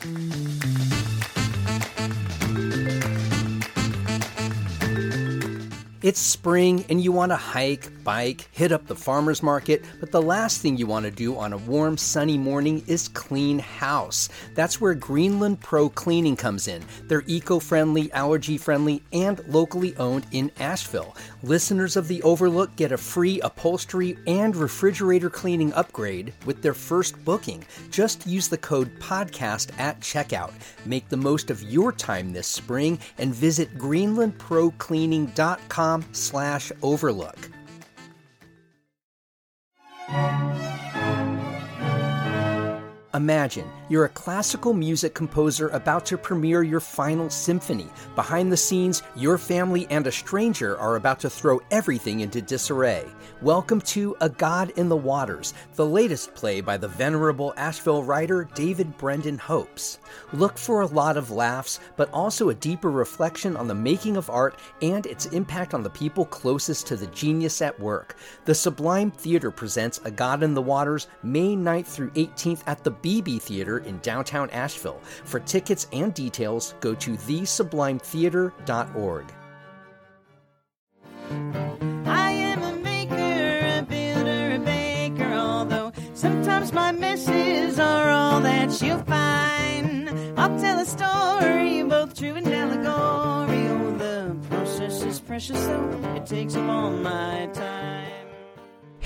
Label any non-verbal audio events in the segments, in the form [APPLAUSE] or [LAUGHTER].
Mm-hmm. It's spring and you want to hike, bike, hit up the farmer's market, but the last thing you want to do on a warm, sunny morning is clean house. That's where Greenland Pro Cleaning comes in. They're eco friendly, allergy friendly, and locally owned in Asheville. Listeners of The Overlook get a free upholstery and refrigerator cleaning upgrade with their first booking. Just use the code PODCAST at checkout. Make the most of your time this spring and visit greenlandprocleaning.com slash overlook. Imagine you're a classical music composer about to premiere your final symphony. Behind the scenes, your family and a stranger are about to throw everything into disarray. Welcome to A God in the Waters, the latest play by the venerable Asheville writer David Brendan Hopes. Look for a lot of laughs, but also a deeper reflection on the making of art and its impact on the people closest to the genius at work. The Sublime Theater presents A God in the Waters May 9th through 18th at the BeBe Theater in downtown Asheville. For tickets and details, go to thesublimetheater.org. I am a maker, a builder, a baker, although sometimes my messes are all that you'll find. I'll tell a story, both true and the process is precious, so it takes up all my time.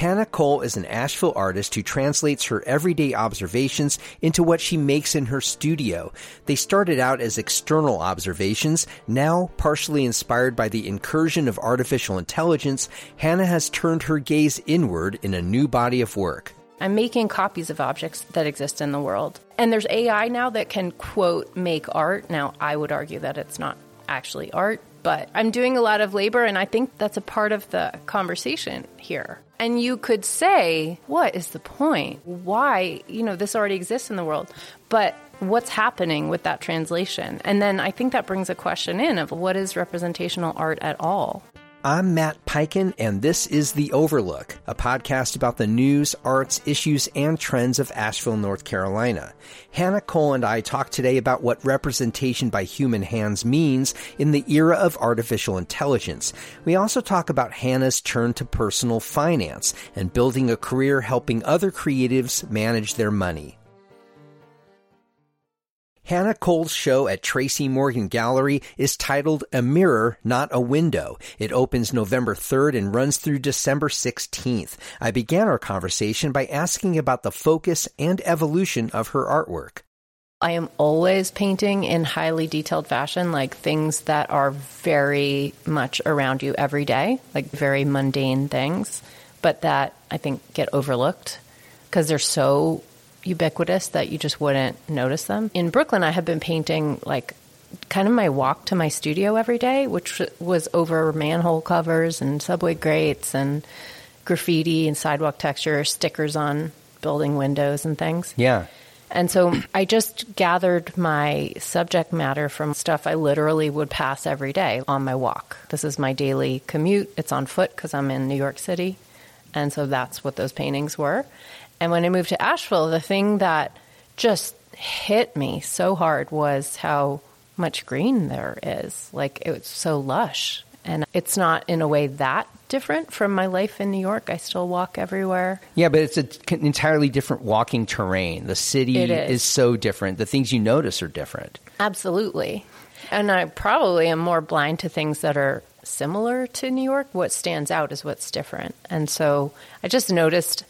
Hannah Cole is an Asheville artist who translates her everyday observations into what she makes in her studio. They started out as external observations. Now, partially inspired by the incursion of artificial intelligence, Hannah has turned her gaze inward in a new body of work. I'm making copies of objects that exist in the world. And there's AI now that can, quote, make art. Now, I would argue that it's not actually art, but I'm doing a lot of labor, and I think that's a part of the conversation here. And you could say, what is the point? Why? You know, this already exists in the world. But what's happening with that translation? And then I think that brings a question in of what is representational art at all? I'm Matt Peiken, and this is The Overlook, a podcast about the news, arts, issues, and trends of Asheville, North Carolina. Hannah Cole and I talk today about what representation by human hands means in the era of artificial intelligence. We also talk about Hannah's turn to personal finance and building a career helping other creatives manage their money. Hannah Cole's show at Tracey Morgan Gallery is titled A Mirror, Not a Window. It opens November 3rd and runs through December 16th. I began our conversation by asking about the focus and evolution of her artwork. I am always painting in highly detailed fashion, like things that are very much around you every day, like very mundane things, but that I think get overlooked because they're so ubiquitous that you just wouldn't notice them. In Brooklyn, I have been painting like kind of my walk to my studio every day, which was over manhole covers and subway grates and graffiti and sidewalk texture, stickers on building windows and things. Yeah. And so I just gathered my subject matter from stuff I literally would pass every day on my walk. This is my daily commute. It's on foot because I'm in New York City. And so that's what those paintings were. And when I moved to Asheville, the thing that just hit me so hard was how much green there is. Like it was so lush. And it's not in a way that different from my life in New York. I still walk everywhere. Yeah, but it's an entirely different walking terrain. The city It is. is so different. The things you notice are different. Absolutely. And I probably am more blind to things that are similar to New York. What stands out is what's different. And so I just noticed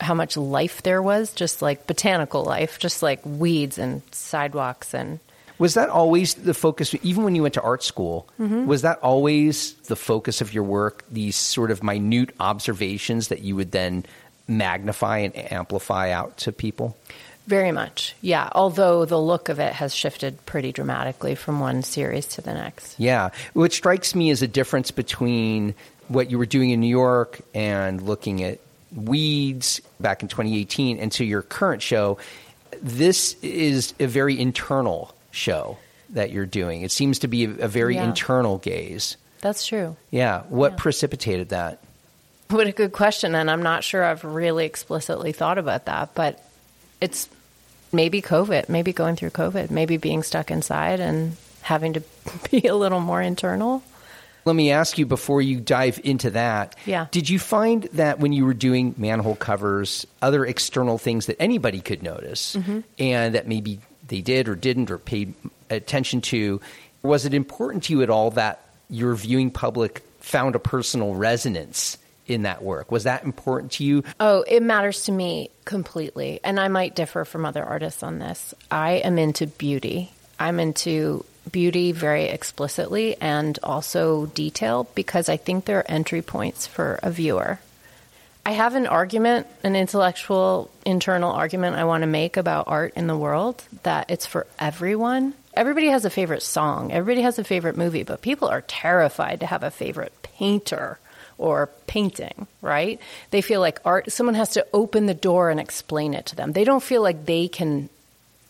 how much life there was, just like botanical life, just like weeds and sidewalks and Was that always the focus, even when you went to art school? Mm-hmm. Was that always the focus of your work, these sort of minute observations that you would then magnify and amplify out to people? very much. Yeah. Although the look of it has shifted pretty dramatically from one series to the next. Yeah. What strikes me as a difference between what you were doing in New York and looking at weeds back in 2018 and to your current show, this is a very internal show that you're doing. It seems to be a, a very Yeah. internal gaze. That's true. Yeah. What precipitated that? What a good question. And I'm not sure I've really explicitly thought about that, but it's Maybe COVID, maybe going through COVID, maybe being stuck inside and having to [LAUGHS] be a little more internal. Let me ask you before you dive into that. Yeah. Did you find that when you were doing manhole covers, other external things that anybody could notice Mm-hmm. and that maybe they did or didn't or paid attention to, was it important to you at all that your viewing public found a personal resonance in that work? Was that important to you? Oh, it matters to me completely. And I might differ from other artists on this. I am into beauty. I'm into beauty very explicitly and also detail because I think they're entry points for a viewer. I have an argument, an intellectual, internal argument I want to make about art in the world that it's for everyone. Everybody has a favorite song, everybody has a favorite movie, but people are terrified to have a favorite painter or painting, right? They feel like art, someone has to open the door and explain it to them. They don't feel like they can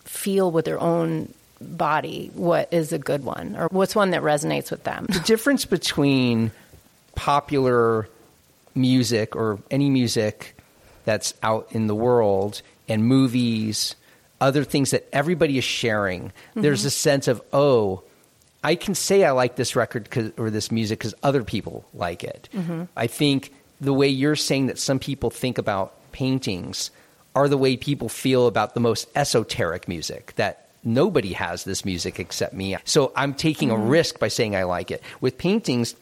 feel with their own body what is a good one or what's one that resonates with them. the difference between popular music or any music that's out in the world and movies, other things that everybody is sharing, there's mm-hmm. a sense of, oh, I can say I like this record or this music because other people like it. Mm-hmm. I think the way you're saying that some people think about paintings are the way people feel about the most esoteric music that nobody has this music except me. So I'm taking a mm-hmm. risk by saying I like it. With paintings,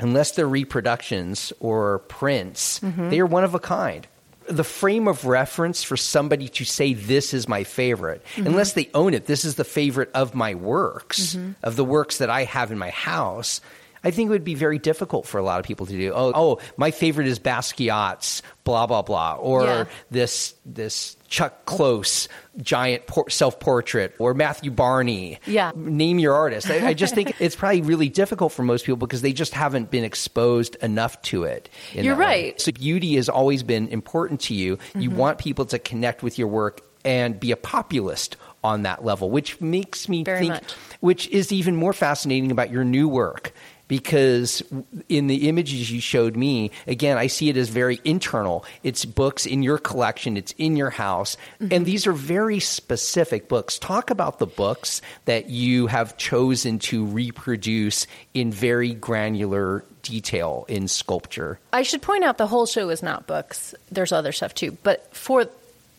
unless they're reproductions or prints, mm-hmm. they are one of a kind. The frame of reference for somebody to say this is my favorite, mm-hmm. unless they own it, this is the favorite of my works, of the works that I have in my house. I think it would be very difficult for a lot of people to do. Oh, oh, my favorite is Basquiat's blah blah blah, or Yeah. this this Chuck Close giant por- self portrait, or Matthew Barney. Yeah. name your artist. I, I just think [LAUGHS] it's probably really difficult for most people because they just haven't been exposed enough to it. You're that way. right. So beauty has always been important to you. You Mm-hmm. want people to connect with your work and be a populist on that level, which makes me Very think, much. which is even more fascinating about your new work. Because in the images you showed me, again, I see it as very internal. It's books in your collection, it's in your house, Mm-hmm. and these are very specific books. Talk about the books that you have chosen to reproduce in very granular detail in sculpture. I should point out the whole show is not books. There's other stuff too. But for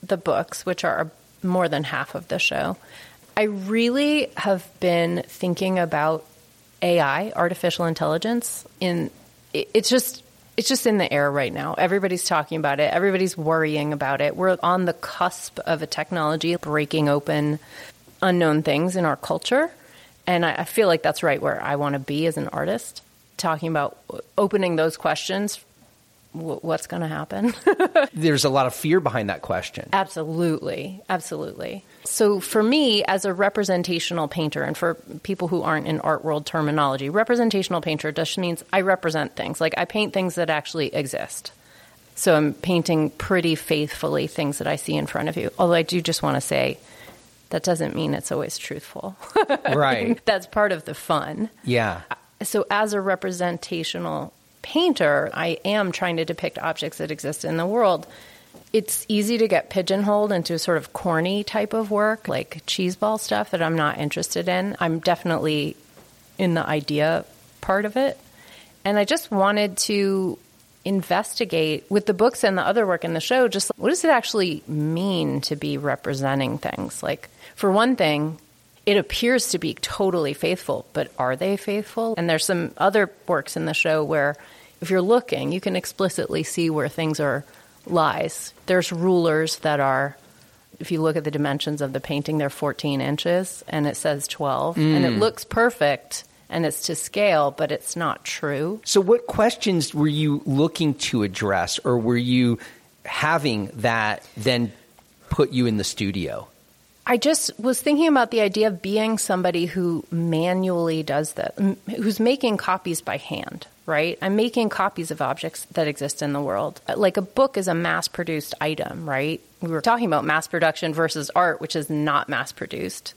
the books, which are more than half of the show, I really have been thinking about AI, artificial intelligence, in it- it's just it's just in the air right now. Everybody's talking about it. Everybody's worrying about it. We're on the cusp of a technology breaking open unknown things in our culture. And I, I feel like that's right where I want to be as an artist, talking about opening those questions. What's going to happen? [LAUGHS] There's a lot of fear behind that question. absolutely. Absolutely. So, for me, as a representational painter, and for people who aren't in art world terminology, representational painter just means I represent things. Like I paint things that actually exist. So, I'm painting pretty faithfully things that I see in front of you. Although I do just want to say, that doesn't mean it's always truthful. [LAUGHS] Right. That's part of the fun. Yeah. So, as a representational painter, I am trying to depict objects that exist in the world. It's easy to get pigeonholed into a sort of corny type of work, like cheeseball stuff that I'm not interested in. I'm definitely in the idea part of it. And I just wanted to investigate with the books and the other work in the show just what does it actually mean to be representing things? Like, for one thing, it appears to be totally faithful, but are they faithful? And there's some other works in the show where if you're looking, you can explicitly see where things are lies. There's rulers that are if you look at the dimensions of the painting, they're 14 inches and it says 12. And it mm. looks perfect and it's to scale, but it's not true. So, what questions were you looking to address, or were you having that then put you in the studio? I just was thinking about the idea of being somebody who manually does that, m- who's making copies by hand, right? I'm making copies of objects that exist in the world. Like a book is a mass produced item, right? We were talking about mass production versus art, which is not mass produced.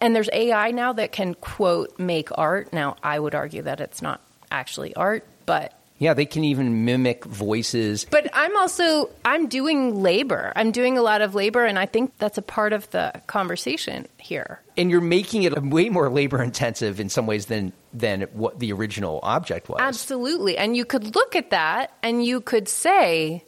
And there's AI now that can quote make art. Now, I would argue that it's not actually art, but Yeah, they can even mimic voices. But I'm also I'm doing labor. I'm doing a lot of labor and I think that's a part of the conversation here. And you're making it way more labor intensive in some ways than than what the original object was. Absolutely. And you could look at that and you could say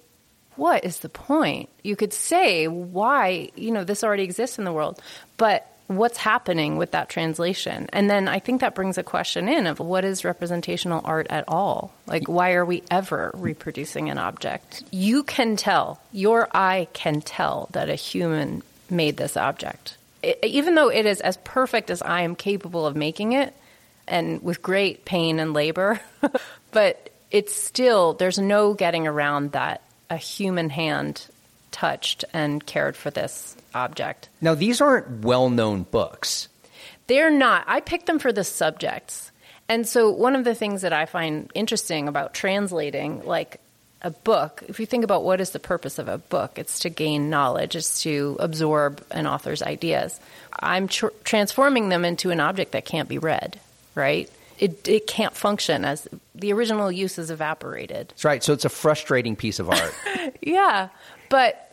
what is the point? You could say why, you know, this already exists in the world. But what's happening with that translation. And then I think that brings a question in of what is representational art at all? Like, why are we ever reproducing an object? You can tell, your eye can tell that a human made this object. It, even though it is as perfect as I am capable of making it, and with great pain and labor, [LAUGHS] but it's still, there's no getting around that a human hand touched and cared for this object. Now, these aren't well known books. They're not. I picked them for the subjects. And so, one of the things that I find interesting about translating, like a book, if you think about what is the purpose of a book, it's to gain knowledge, it's to absorb an author's ideas. I'm tr- transforming them into an object that can't be read, right? It, it can't function as the original use is evaporated. That's right. So it's a frustrating piece of art. [LAUGHS] yeah. But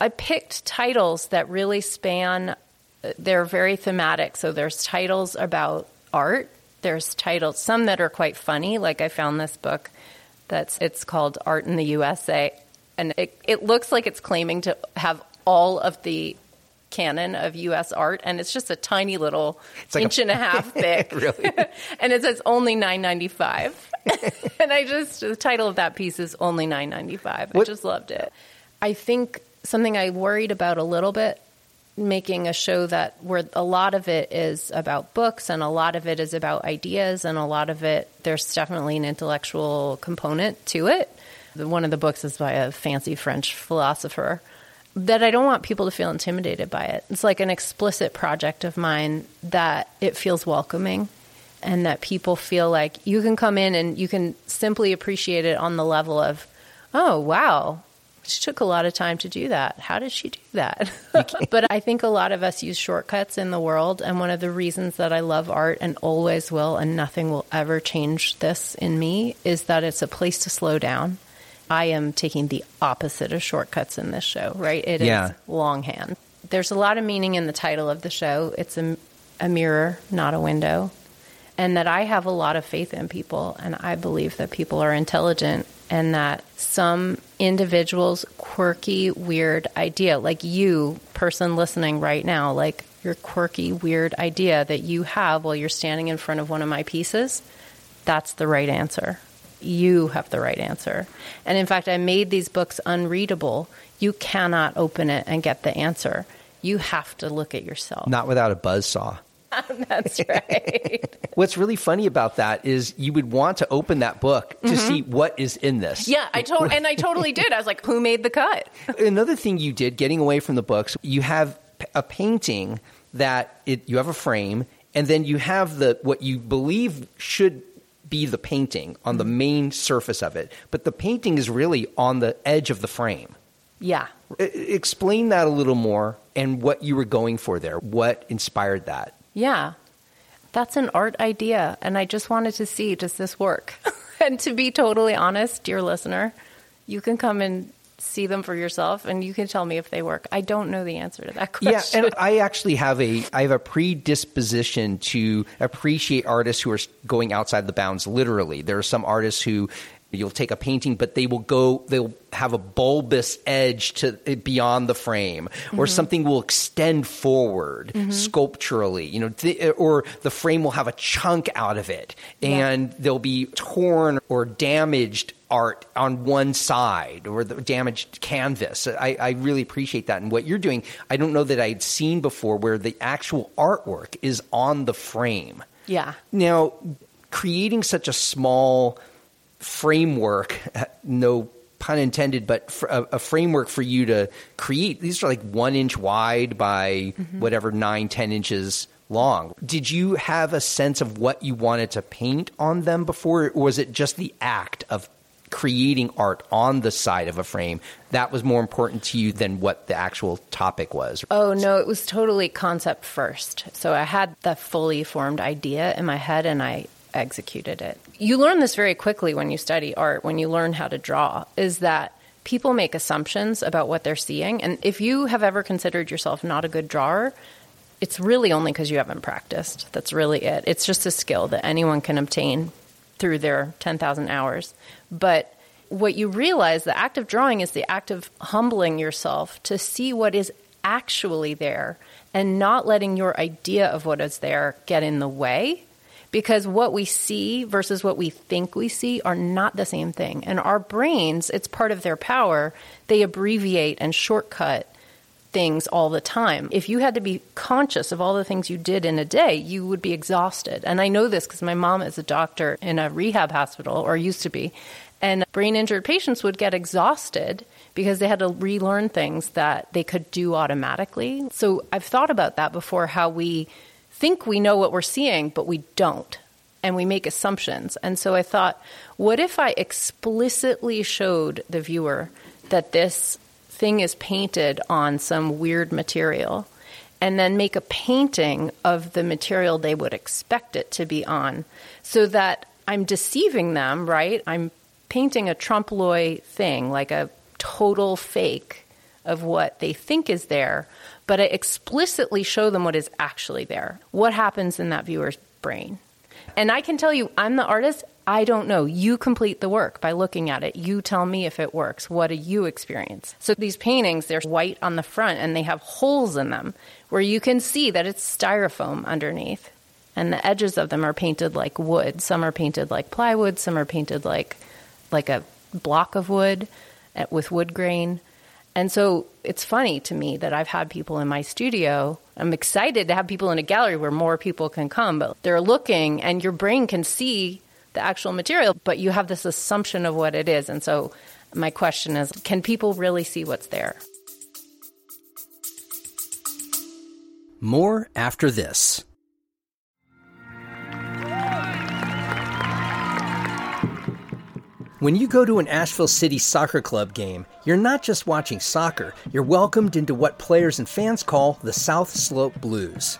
I picked titles that really span, uh, they're very thematic. So there's titles about art, there's titles, some that are quite funny. Like I found this book that's, it's called Art in the USA. And it, it looks like it's claiming to have all of the canon of U.S. art, and it's just a tiny little like inch a, and a [LAUGHS] half thick. [LAUGHS] really? [LAUGHS] and it says only nine ninety five. and I just the title of that piece is only nine ninety five. I just loved it. I think something I worried about a little bit making a show that where a lot of it is about books and a lot of it is about ideas and a lot of it there's definitely an intellectual component to it. One of the books is by a fancy French philosopher that I don't want people to feel intimidated by it. It's like an explicit project of mine that it feels welcoming and that people feel like you can come in and you can simply appreciate it on the level of, oh, wow, she took a lot of time to do that. How did she do that? [LAUGHS] but I think a lot of us use shortcuts in the world. And one of the reasons that I love art and always will, and nothing will ever change this in me, is that it's a place to slow down. I am taking the opposite of shortcuts in this show, right? It yeah. is longhand. There's a lot of meaning in the title of the show. It's a, a mirror, not a window. And that I have a lot of faith in people, and I believe that people are intelligent and that some individual's quirky, weird idea, like you, person listening right now, like your quirky, weird idea that you have while you're standing in front of one of my pieces, that's the right answer. You have the right answer. And in fact, I made these books unreadable. You cannot open it and get the answer. You have to look at yourself. Not without a buzz saw. [LAUGHS] That's right. [LAUGHS] What's really funny about that is you would want to open that book to mm-hmm. see what is in this. Yeah, I told, and I totally did. I was like, who made the cut? [LAUGHS] Another thing you did, getting away from the books, you have a painting that it, you have a frame, and then you have the what you believe should be the painting on the mm-hmm. main surface of it, but the painting is really on the edge of the frame. Yeah. Explain that a little more and what you were going for there. What inspired that? Yeah. That's an art idea. And I just wanted to see does this work? [LAUGHS] and to be totally honest, dear listener, you can come and see them for yourself and you can tell me if they work. I don't know the answer to that question. [LAUGHS] Yeah, and I actually have a I have a predisposition to appreciate artists who are going outside the bounds literally. There are some artists who You'll take a painting, but they will go, they'll have a bulbous edge to beyond the frame, or mm-hmm. something will extend forward mm-hmm. sculpturally, you know, th- or the frame will have a chunk out of it, and yeah. there'll be torn or damaged art on one side or the damaged canvas. I, I, really appreciate that. And what you're doing, I don't know that I'd seen before where the actual artwork is on the frame. Yeah. Now, creating such a small framework, [LAUGHS] no pun intended, but a, a, framework for you to create. These are like one inch wide by mm-hmm. whatever nine, ten inches long. Did you have a sense of what you wanted to paint on them before, or was it just the act of creating art on the side of a frame that was more important to you than what the actual topic was? Oh, no, it was totally concept first. So I had the fully formed idea in my head and I executed it. You learn this very quickly when you study art, when you learn how to draw, is that people make assumptions about what they're seeing. And if you have ever considered yourself not a good drawer, it's really only because you haven't practiced. That's really it. It's just a skill that anyone can obtain through their 10,000 hours. But what you realize, the act of drawing is the act of humbling yourself to see what is actually there and not letting your idea of what is there get in the way. Because what we see versus what we think we see are not the same thing. And our brains, it's part of their power, they abbreviate and shortcut things all the time. If you had to be conscious of all the things you did in a day, you would be exhausted. And I know this because my mom is a doctor in a rehab hospital, or used to be. And brain injured patients would get exhausted because they had to relearn things that they could do automatically. So I've thought about that before how we think we know what we're seeing, but we don't. And we make assumptions. And so I thought, what if I explicitly showed the viewer that this thing is painted on some weird material and then make a painting of the material they would expect it to be on so that I'm deceiving them, right? I'm painting a trompe l'oeil thing, like a total fake of what they think is there, but I explicitly show them what is actually there. What happens in that viewer's brain? And I can tell you, I'm the artist. I don't know. You complete the work by looking at it. You tell me if it works. What do you experience? So these paintings, they're white on the front and they have holes in them where you can see that it's styrofoam underneath. And the edges of them are painted like wood. Some are painted like plywood, some are painted like like a block of wood uh, with wood grain. And so it's funny to me that I've had people in my studio. I'm excited to have people in a gallery where more people can come, but they're looking and your brain can see the actual material, but you have this assumption of what it is. And so my question is can people really see what's there? More after this. When you go to an Asheville City Soccer Club game, you're not just watching soccer, you're welcomed into what players and fans call the South Slope Blues.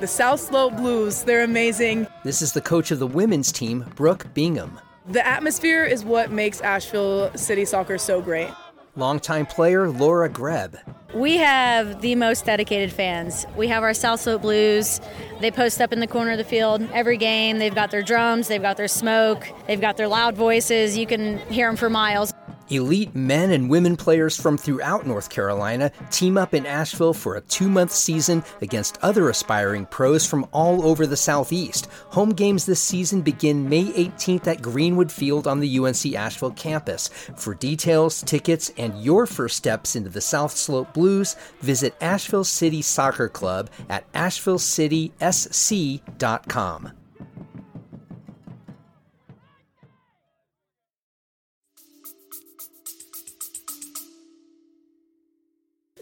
The South Slope Blues, they're amazing. This is the coach of the women's team, Brooke Bingham. The atmosphere is what makes Asheville City Soccer so great. Longtime player Laura Greb. We have the most dedicated fans. We have our South Slope Blues. They post up in the corner of the field every game. They've got their drums, they've got their smoke, they've got their loud voices. You can hear them for miles. Elite men and women players from throughout North Carolina team up in Asheville for a two month season against other aspiring pros from all over the Southeast. Home games this season begin May 18th at Greenwood Field on the UNC Asheville campus. For details, tickets, and your first steps into the South Slope Blues, visit Asheville City Soccer Club at ashevillecitysc.com.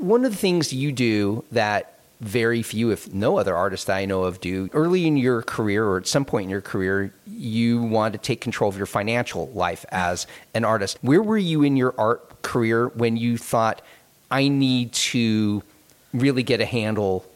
one of the things you do that very few, if no other artist I know of, do early in your career or at some point in your career, you want to take control of your financial life as an artist. Where were you in your art career when you thought, I need to really get a handle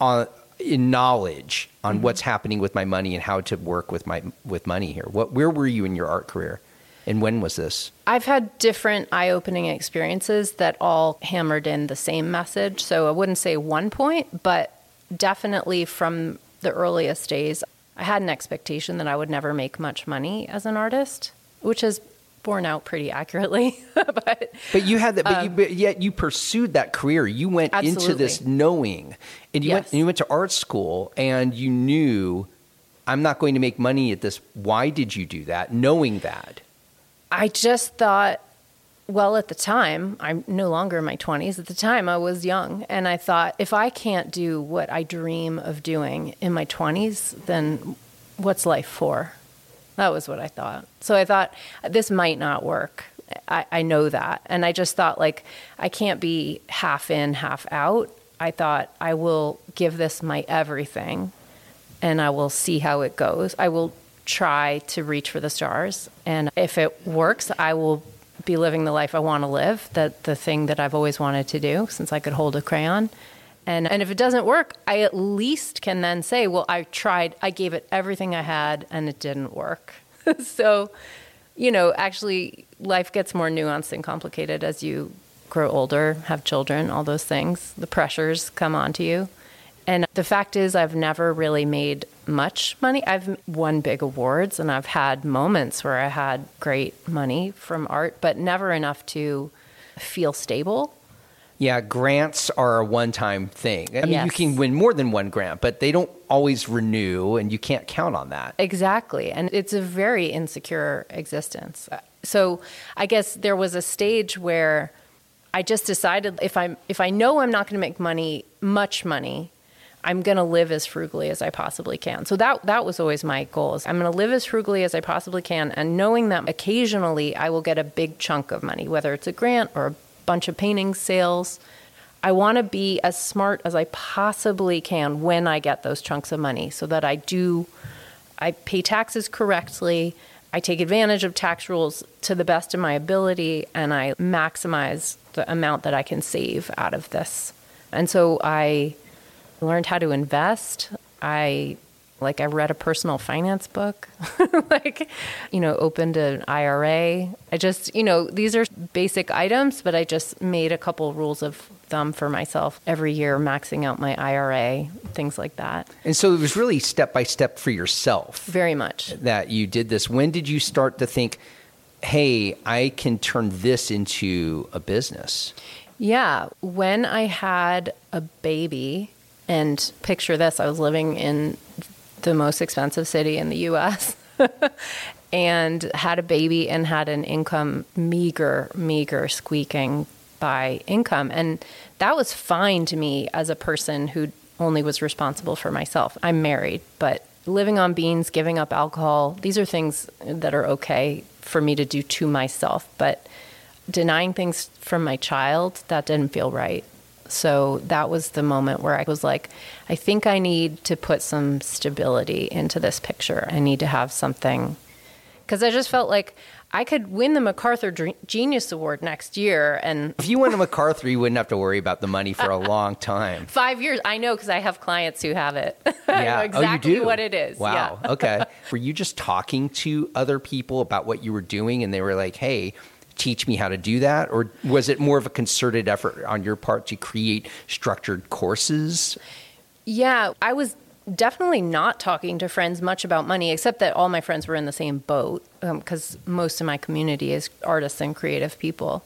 on in knowledge on mm-hmm. what's happening with my money and how to work with my with money here? What where were you in your art career? And when was this? I've had different eye opening experiences that all hammered in the same message. So I wouldn't say one point, but definitely from the earliest days, I had an expectation that I would never make much money as an artist, which has borne out pretty accurately. [LAUGHS] but but you had that, but, um, you, but, yet you pursued that career. You went absolutely. into this knowing, and you yes. went and you went to art school, and you knew I'm not going to make money at this. Why did you do that, knowing that? I just thought, well, at the time, I'm no longer in my 20s. At the time, I was young. And I thought, if I can't do what I dream of doing in my 20s, then what's life for? That was what I thought. So I thought, this might not work. I, I know that. And I just thought, like, I can't be half in, half out. I thought, I will give this my everything and I will see how it goes. I will try to reach for the stars. And if it works, I will be living the life I want to live, that the thing that I've always wanted to do since I could hold a crayon. And and if it doesn't work, I at least can then say, well, I tried, I gave it everything I had and it didn't work. [LAUGHS] so, you know, actually life gets more nuanced and complicated as you grow older, have children, all those things. The pressures come onto you. And the fact is, I've never really made much money. I've won big awards and I've had moments where I had great money from art, but never enough to feel stable. Yeah, grants are a one time thing. I mean, you can win more than one grant, but they don't always renew, and you can't count on that. Exactly. And it's a very insecure existence. So I guess there was a stage where I just decided if I'm if I know I'm not going to make money, much money, I'm going to live as frugally as I possibly can. So that that was always my goal. Is I'm going to live as frugally as I possibly can and knowing that occasionally I will get a big chunk of money, whether it's a grant or a bunch of painting sales. I want to be as smart as I possibly can when I get those chunks of money so that I do I pay taxes correctly. I take advantage of tax rules to the best of my ability and I maximize the amount that I can save out of this. And so I learned how to invest. I like I read a personal finance book, [LAUGHS] like you know, opened an IRA. I just, you know, these are basic items, but I just made a couple rules of thumb for myself every year, maxing out my IRA, things like that. And so it was really step by step for yourself Very much. that you did this. When did you start to think, hey, I can turn this into a business? Yeah, when I had a baby, and picture this, I was living in the most expensive city in the US [LAUGHS] and had a baby and had an income meager, meager, squeaking by income. And that was fine to me as a person who only was responsible for myself. I'm married, but living on beans, giving up alcohol, these are things that are okay for me to do to myself. But denying things from my child, that didn't feel right. So that was the moment where I was like, I think I need to put some stability into this picture. I need to have something. Because I just felt like I could win the MacArthur Genius Award next year. And If you win to MacArthur, you wouldn't have to worry about the money for a long [LAUGHS] time. five years, I know because I have clients who have it. [LAUGHS] I Yeah. know exactly oh, you do? what it is. Wow. Yeah. okay. [LAUGHS] Were you just talking to other people about what you were doing and they were like, hey, teach me how to do that? Or was it more of a concerted effort on your part to create structured courses? Yeah, I was definitely not talking to friends much about money, except that all my friends were in the same boat um, because most of my community is artists and creative people.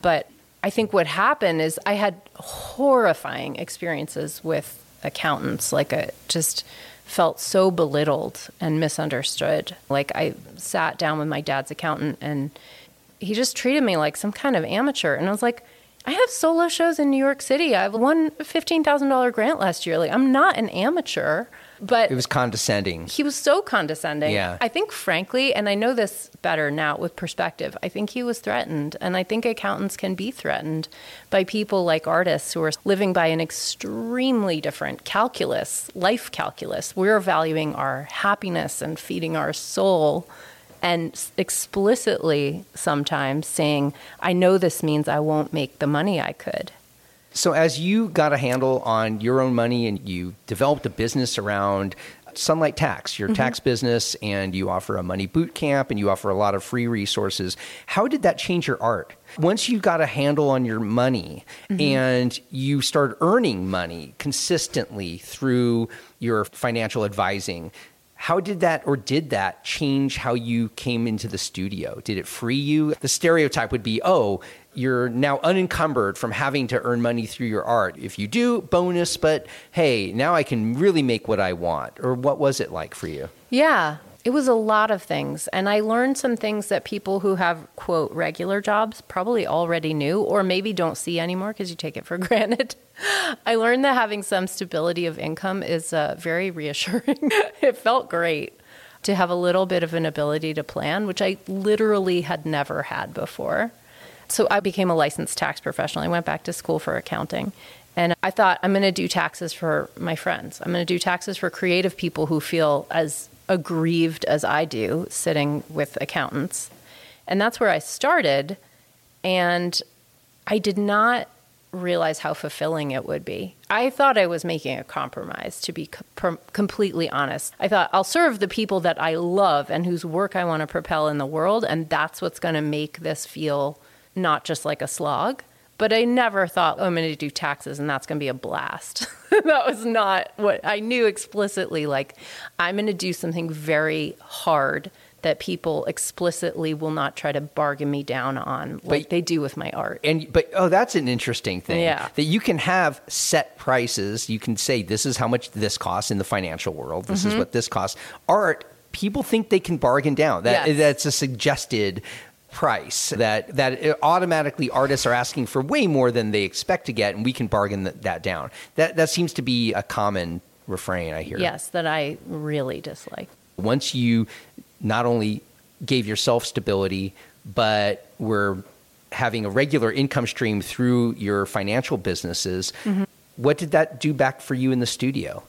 But I think what happened is I had horrifying experiences with accountants. Like, I just felt so belittled and misunderstood. Like, I sat down with my dad's accountant and he just treated me like some kind of amateur. And I was like, I have solo shows in New York City. I've won a $15,000 grant last year. Like, I'm not an amateur, but It was condescending. he was so condescending. Yeah. I think, frankly, and I know this better now with perspective, I think he was threatened. And I think accountants can be threatened by people like artists who are living by an extremely different calculus, life calculus. We're valuing our happiness and feeding our soul. And explicitly sometimes saying, I know this means I won't make the money I could. So, as you got a handle on your own money and you developed a business around Sunlight Tax, your mm-hmm. tax business, and you offer a money boot camp and you offer a lot of free resources, how did that change your art? Once you got a handle on your money mm-hmm. and you started earning money consistently through your financial advising, how did that or did that change how you came into the studio? Did it free you? The stereotype would be, oh, you're now unencumbered from having to earn money through your art. If you do, bonus, but hey, now I can really make what I want. Or what was it like for you? Yeah, it was a lot of things. And I learned some things that people who have, quote, regular jobs probably already knew or maybe don't see anymore because you take it for [LAUGHS] granted. I learned that having some stability of income is uh, very reassuring. [LAUGHS] it felt great to have a little bit of an ability to plan, which I literally had never had before. So I became a licensed tax professional. I went back to school for accounting. And I thought, I'm going to do taxes for my friends. I'm going to do taxes for creative people who feel as aggrieved as I do sitting with accountants. And that's where I started. And I did not realize how fulfilling it would be. I thought I was making a compromise, to be com- completely honest. I thought I'll serve the people that I love and whose work I want to propel in the world, and that's what's going to make this feel not just like a slog. But I never thought, oh, I'm going to do taxes and that's going to be a blast. [LAUGHS] that was not what I knew explicitly. Like, I'm going to do something very hard that people explicitly will not try to bargain me down on like but, they do with my art. And but oh that's an interesting thing. Yeah. That you can have set prices. You can say this is how much this costs in the financial world. This mm-hmm. is what this costs. Art people think they can bargain down. That yes. that's a suggested price that that automatically artists are asking for way more than they expect to get and we can bargain that, that down. That that seems to be a common refrain I hear. Yes, that I really dislike. Once you not only gave yourself stability, but were having a regular income stream through your financial businesses. Mm-hmm. What did that do back for you in the studio?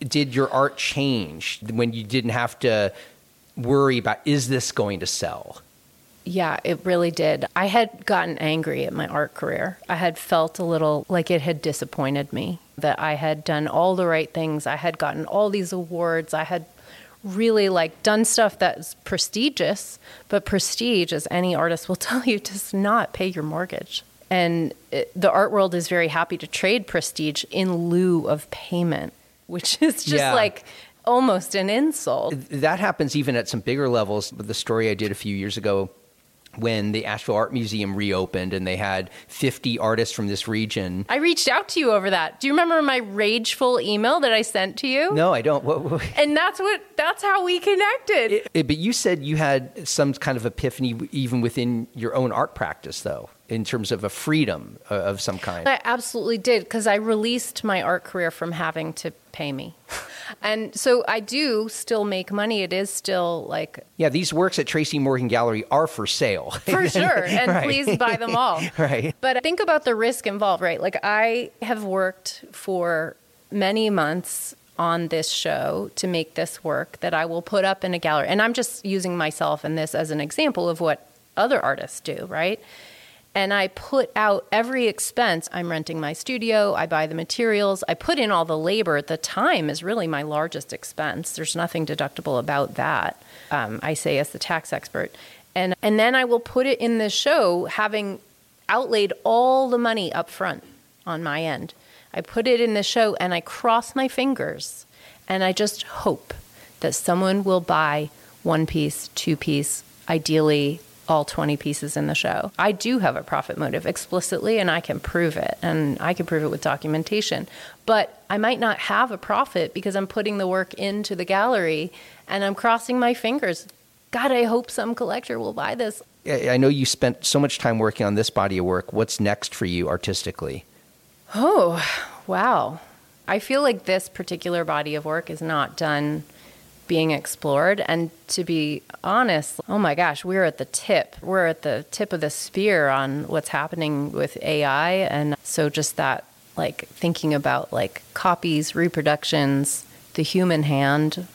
Did your art change when you didn't have to worry about is this going to sell? Yeah, it really did. I had gotten angry at my art career. I had felt a little like it had disappointed me that I had done all the right things. I had gotten all these awards. I had really like done stuff that's prestigious, but prestige, as any artist will [LAUGHS] tell you, does not pay your mortgage. And it, the art world is very happy to trade prestige in lieu of payment, which [LAUGHS] is just yeah. like almost an insult. That happens even at some bigger levels. The story I did a few years ago when the Asheville Art Museum reopened and they had 50 artists from this region. I reached out to you over that. Do you remember my rageful email that I sent to you? No, I don't. What, what? And that's what that's how we connected. It, it, but you said you had some kind of epiphany even within your own art practice though in terms of a freedom uh, of some kind. I absolutely did because I released my art career from having to pay me. [LAUGHS] and so I do still make money. It is still like Yeah, these works at Tracey Morgan Gallery are for sale. For [LAUGHS] sure. And right. please buy them all. [LAUGHS] right. But think about the risk involved, right? Like I have worked for many months on this show to make this work that I will put up in a gallery. And I'm just using myself and this as an example of what other artists do, right? And I put out every expense. I'm renting my studio, I buy the materials, I put in all the labor. The time is really my largest expense. There's nothing deductible about that. Um, I say as the tax expert. And, and then I will put it in the show having outlaid all the money up front on my end. I put it in the show and I cross my fingers and I just hope that someone will buy one piece, two piece, ideally all 20 pieces in the show. I do have a profit motive explicitly, and I can prove it, and I can prove it with documentation. But I might not have a profit because I'm putting the work into the gallery and I'm crossing my fingers. God, I hope some collector will buy this. I know you spent so much time working on this body of work. What's next for you artistically? Oh, wow. I feel like this particular body of work is not done being explored. And to be honest, oh my gosh, we're at the tip. We're at the tip of the spear on what's happening with AI. And so just that, like thinking about like copies, reproductions, the human hand.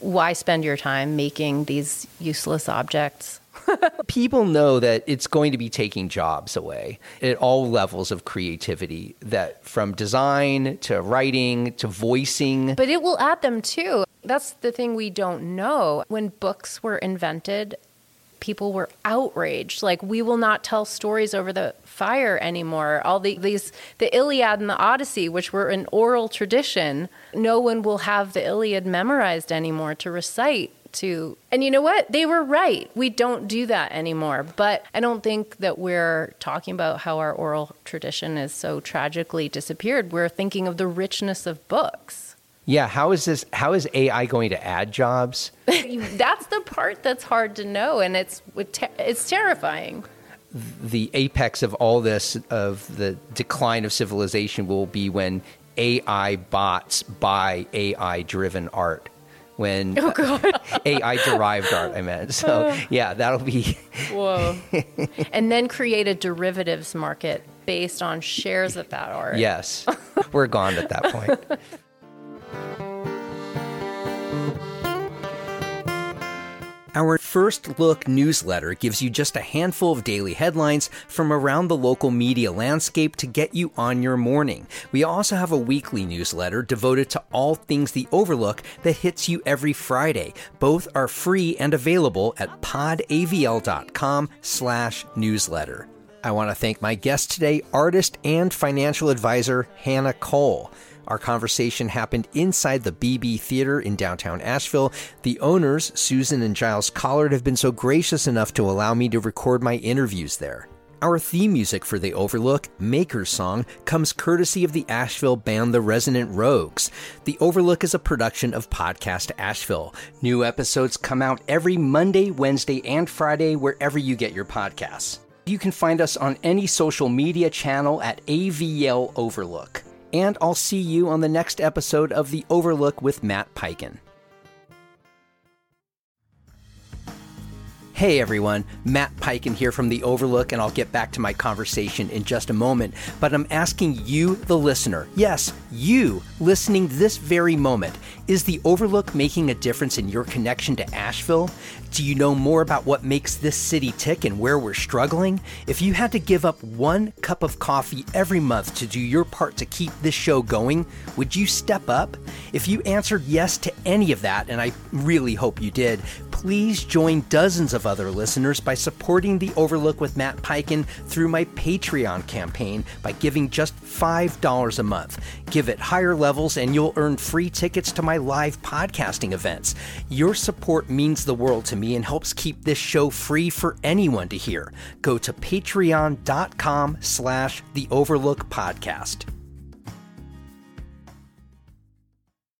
Why spend your time making these useless objects? [LAUGHS] People know that it's going to be taking jobs away at all levels of creativity, that from design to writing to voicing. But it will add them too. That's the thing we don't know. When books were invented, people were outraged. Like, we will not tell stories over the fire anymore. All the, these, the Iliad and the Odyssey, which were an oral tradition, no one will have the Iliad memorized anymore to recite to. And you know what? They were right. We don't do that anymore. But I don't think that we're talking about how our oral tradition is so tragically disappeared. We're thinking of the richness of books. Yeah, how is this? How is AI going to add jobs? [LAUGHS] that's the part that's hard to know, and it's it's terrifying. The apex of all this, of the decline of civilization, will be when AI bots buy AI-driven art. When oh, AI [LAUGHS] derived art, I meant. So uh. yeah, that'll be. Whoa! and then create a derivatives market based on shares of that art. Yes, we're gone at that point. [LAUGHS] First Look newsletter gives you just a handful of daily headlines from around the local media landscape to get you on your morning. We also have a weekly newsletter devoted to all things The Overlook that hits you every Friday. Both are free and available at podavl.com slash newsletter. I want to thank my guest today, artist and financial advisor Hannah Cole. Our conversation happened inside the BeBe Theater in downtown Asheville. The owners, Susan and Giles Collard, have been so gracious enough to allow me to record my interviews there. Our theme music for The Overlook, Maker's Song, comes courtesy of the Asheville band The Resonant Rogues. The Overlook is a production of Podcast Asheville. New episodes come out every Monday, Wednesday, and Friday wherever you get your podcasts. You can find us on any social media channel at AVL Overlook. And I'll see you on the next episode of The Overlook with Matt Peiken. Hey everyone, Matt Peiken here from The Overlook, and I'll get back to my conversation in just a moment. But I'm asking you, the listener, yes, you listening this very moment, is The Overlook making a difference in your connection to Asheville? Do you know more about what makes this city tick and where we're struggling? If you had to give up one cup of coffee every month to do your part to keep this show going, would you step up? If you answered yes to any of that, and I really hope you did, please join dozens of other listeners by supporting The Overlook with Matt Peiken through my Patreon campaign by giving just $5 a month. Give it higher levels and you'll earn free tickets to my live podcasting events. Your support means the world to me and helps keep this show free for anyone to hear. Go to patreon.com slash the Overlook Podcast.